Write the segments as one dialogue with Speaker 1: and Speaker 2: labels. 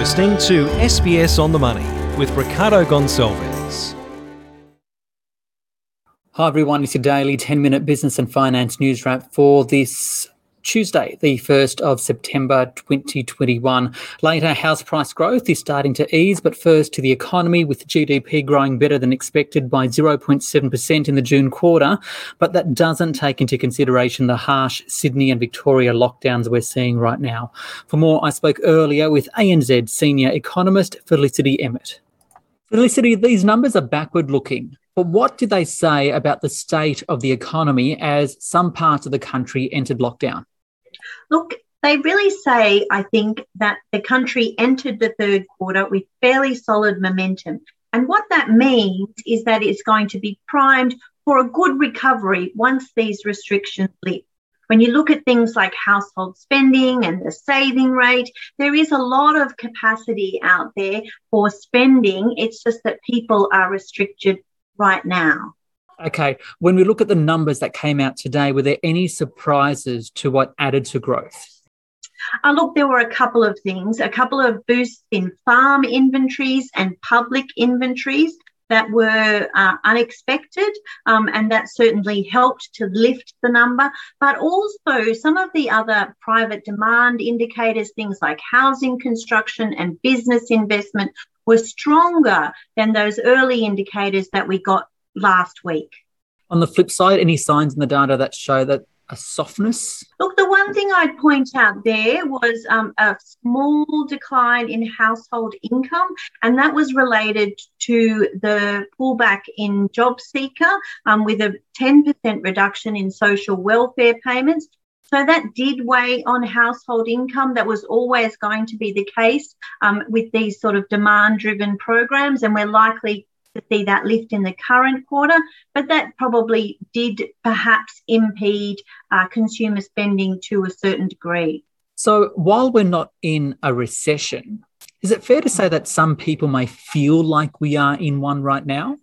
Speaker 1: listening to SBS on the Money with Ricardo Gonçalves.
Speaker 2: Hi everyone, it's your daily 10 minute business and finance news wrap for this Tuesday, the 1st of September 2021. Later, house price growth is starting to ease, but first to the economy, with GDP growing better than expected by 0.7% in the June quarter. But that doesn't take into consideration the harsh Sydney and Victoria lockdowns we're seeing right now. For more, I spoke earlier with ANZ senior economist Felicity Emmett. Felicity, these numbers are backward looking. But what did they say about the state of the economy as some parts of the country entered lockdown?
Speaker 3: Look, they really say, I think, that the country entered the third quarter with fairly solid momentum. And what that means is that it's going to be primed for a good recovery once these restrictions lift. When you look at things like household spending and the saving rate, there is a lot of capacity out there for spending. It's just that people are restricted right now.
Speaker 2: Okay. When we look at the numbers that came out today, were there any surprises to what added to growth?
Speaker 3: Uh, look, there were a couple of things, a couple of boosts in farm inventories and public inventories that were uh, unexpected, um, and that certainly helped to lift the number. But also, some of the other private demand indicators, things like housing construction and business investment, were stronger than those early indicators that we got last week.
Speaker 2: On the flip side, any signs in the data that show that a softness?
Speaker 3: Look, the one thing I'd point out there was um, a small decline in household income, and that was related to the pullback in job seeker um, with a 10% reduction in social welfare payments. So that did weigh on household income. That was always going to be the case um, with these sort of demand driven programs, and we're likely see that lift in the current quarter, but that probably did perhaps impede uh, consumer spending to a certain degree.
Speaker 2: So while we're not in a recession, is it fair to say that some people may feel like we are in one right now?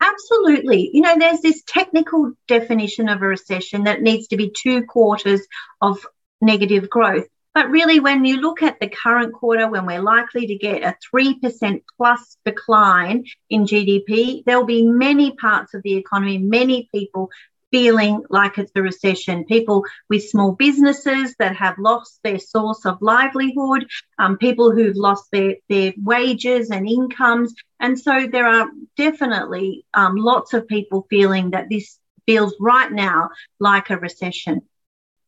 Speaker 3: Absolutely. You know, there's this technical definition of a recession that needs to be two quarters of negative growth. But really, when you look at the current quarter, when we're likely to get a 3% plus decline in GDP, there'll be many parts of the economy, many people feeling like it's a recession. People with small businesses that have lost their source of livelihood, um, people who've lost their, their wages and incomes. And so there are definitely um, lots of people feeling that this feels right now like a recession.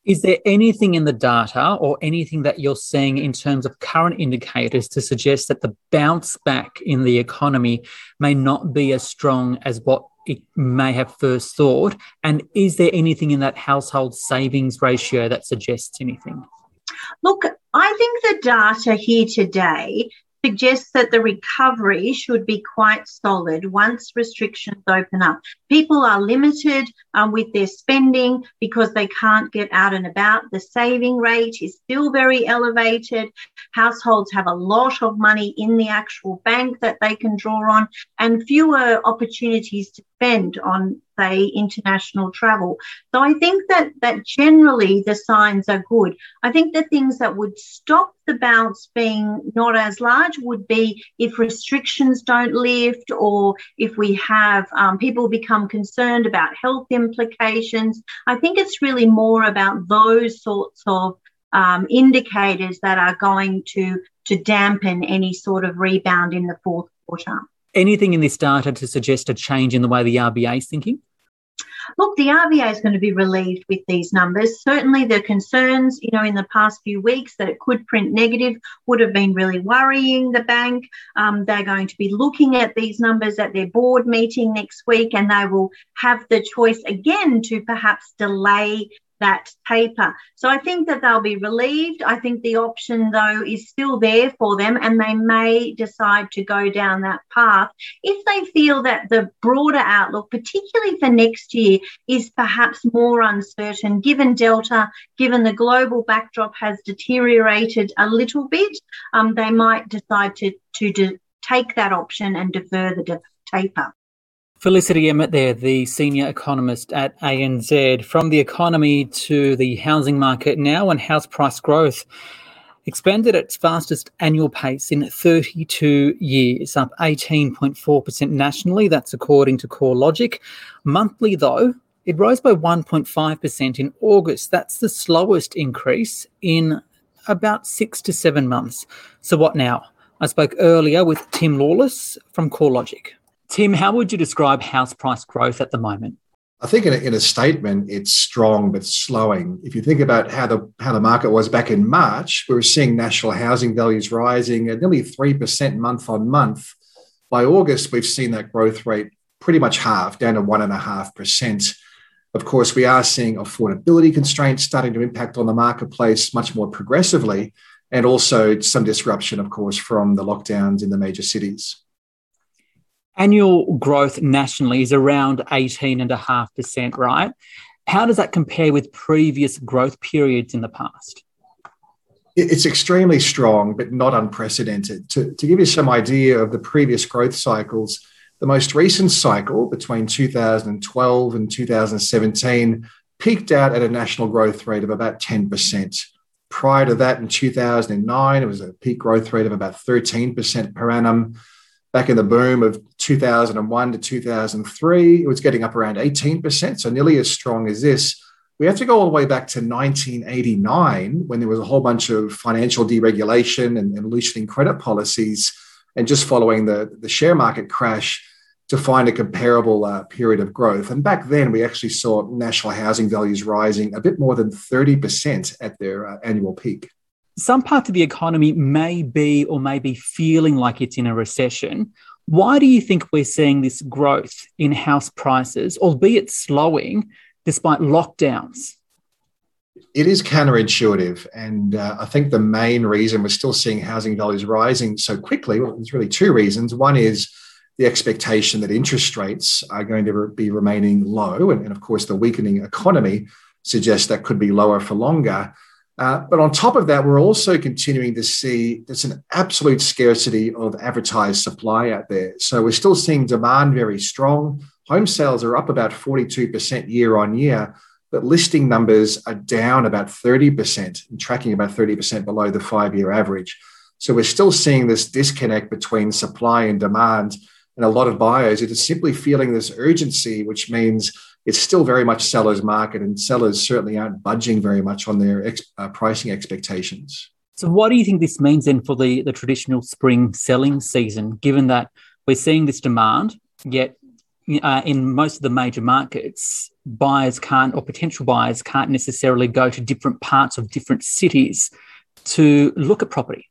Speaker 2: Is there anything in the data or anything that you're seeing in terms of current indicators to suggest that the bounce back in the economy may not be as strong as what it may have first thought? And is there anything in that household savings ratio that suggests anything?
Speaker 3: Look, I think the data here today suggests that the recovery should be quite solid once restrictions open up. People are limited um, with their spending because they can't get out and about. The saving rate is still very elevated. Households have a lot of money in the actual bank that they can draw on and fewer opportunities to spend on say international travel. So i think that that generally the signs are good. I think the things that would stop the bounce being not as large would be if restrictions don't lift or if we have um, people become concerned about health implications. I think it's really more about those sorts of um, indicators that are going to to dampen any sort of rebound in the fourth quarter
Speaker 2: anything in this data to suggest a change in the way the RBA is thinking?
Speaker 3: Look, the RBA is going to be relieved with these numbers. Certainly, the concerns, you know, in the past few weeks that it could print negative would have been really worrying the bank. Um, they're going to be looking at these numbers at their board meeting next week, and they will have the choice again to perhaps delay that taper. So I think that they'll be relieved. I think the option, though, is still there for them, and they may decide to go down that path if they feel that the broader outlook, particularly for next year, is perhaps more uncertain given Delta, given the global backdrop has deteriorated a little bit. Um, they might decide to, to de- take that option and defer the taper.
Speaker 2: Felicity Emmett there, the senior economist at ANZ. From the economy to the housing market now and house price growth. expanded at its fastest annual pace in 32 years, up 18.4% nationally. That's according to CoreLogic. Monthly, though, it rose by 1.5% in August. That's the slowest increase in about six to seven months. So, what now? I spoke earlier with Tim Lawless from CoreLogic. Tim, how would you describe house price growth at the moment?
Speaker 4: I think in a, in a, statement, it's strong but slowing. If you think about how the how the market was back in March, we were seeing national housing values rising at nearly three percent month on month. By August, we've seen that growth rate pretty much half, down to one and a half percent. Of course, we are seeing affordability constraints starting to impact on the marketplace much more progressively, and also some disruption, of course, from the lockdowns in the major cities.
Speaker 2: Annual growth nationally is around 18.5%, right? How does that compare with previous growth periods in the past?
Speaker 4: It's extremely strong, but not unprecedented. To, to give you some idea of the previous growth cycles, the most recent cycle between 2012 and 2017 peaked out at a national growth rate of about 10%. Prior to that, in 2009, it was a peak growth rate of about 13% per annum. Back in the boom of 2001 to 2003, it was getting up around 18%, so nearly as strong as this. We have to go all the way back to 1989 when there was a whole bunch of financial deregulation and, and loosening credit policies and just following the, the share market crash to find a comparable uh, period of growth. And back then, we actually saw national housing values rising a bit more than 30% at their uh, annual peak.
Speaker 2: Some parts of the economy may be or may be feeling like it's in a recession. Why do you think we're seeing this growth in house prices, albeit slowing, despite lockdowns?
Speaker 4: it is counterintuitive. And uh, I think the main reason we're still seeing housing values rising so quickly, well, there's really two reasons. One is the expectation that interest rates are going to be remaining low. And, and of course, the weakening economy suggests that could be lower for longer. Uh, but on top of that, we're also continuing to see there's an absolute scarcity of advertised supply out there. So we're still seeing demand very strong. Home sales are up about 42% year on year but listing numbers are down about 30% and tracking about 30% below the five year average. So we're still seeing this disconnect between supply and demand. And a lot of buyers are just simply feeling this urgency, which means it's still very much sellers' market, and sellers certainly aren't budging very much on their ex- uh, pricing expectations.
Speaker 2: So, what do you think this means then for the, the traditional spring selling season, given that we're seeing this demand, yet uh, in most of the major markets, buyers can't, or potential buyers can't necessarily go to different parts of different cities to look at property?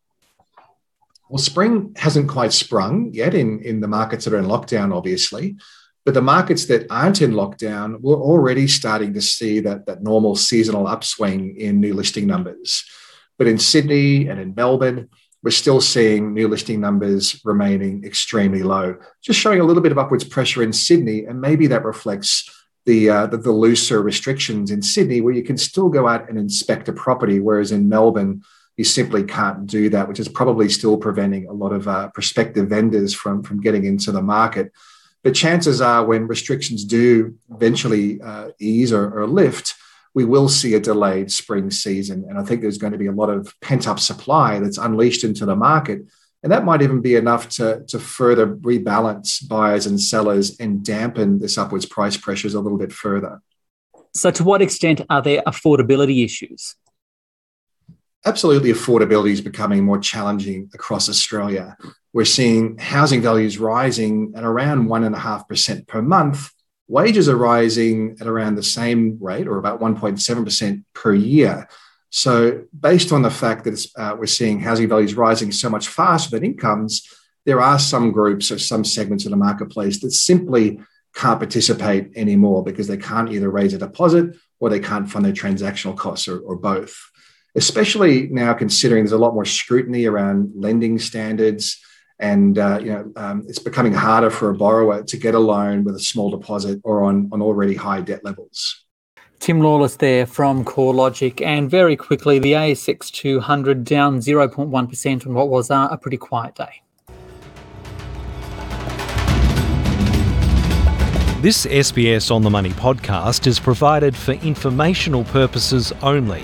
Speaker 4: Well, spring hasn't quite sprung yet in, in the markets that are in lockdown, obviously. But the markets that aren't in lockdown, we're already starting to see that, that normal seasonal upswing in new listing numbers. But in Sydney and in Melbourne, we're still seeing new listing numbers remaining extremely low, just showing a little bit of upwards pressure in Sydney. And maybe that reflects the, uh, the, the looser restrictions in Sydney, where you can still go out and inspect a property, whereas in Melbourne, you simply can't do that, which is probably still preventing a lot of uh, prospective vendors from, from getting into the market. But chances are, when restrictions do eventually uh, ease or, or lift, we will see a delayed spring season. And I think there's going to be a lot of pent up supply that's unleashed into the market and that might even be enough to, to further rebalance buyers and sellers and dampen this upwards price pressures a little bit further.
Speaker 2: So, to what extent are there affordability issues?
Speaker 4: Absolutely, affordability is becoming more challenging across Australia. We're seeing housing values rising at around 1.5% per month. Wages are rising at around the same rate, or about 1.7% per year. So, based on the fact that uh, we're seeing housing values rising so much faster than incomes, there are some groups or some segments of the marketplace that simply can't participate anymore because they can't either raise a deposit or they can't fund their transactional costs or, or both. Especially now, considering there's a lot more scrutiny around lending standards, and uh, you know um, it's becoming harder for a borrower to get a loan with a small deposit or on, on already high debt levels.
Speaker 2: Tim Lawless there from CoreLogic. And very quickly, the ASX 200 down 0.1% on what was uh, a pretty quiet day.
Speaker 1: This SBS On the Money podcast is provided for informational purposes only.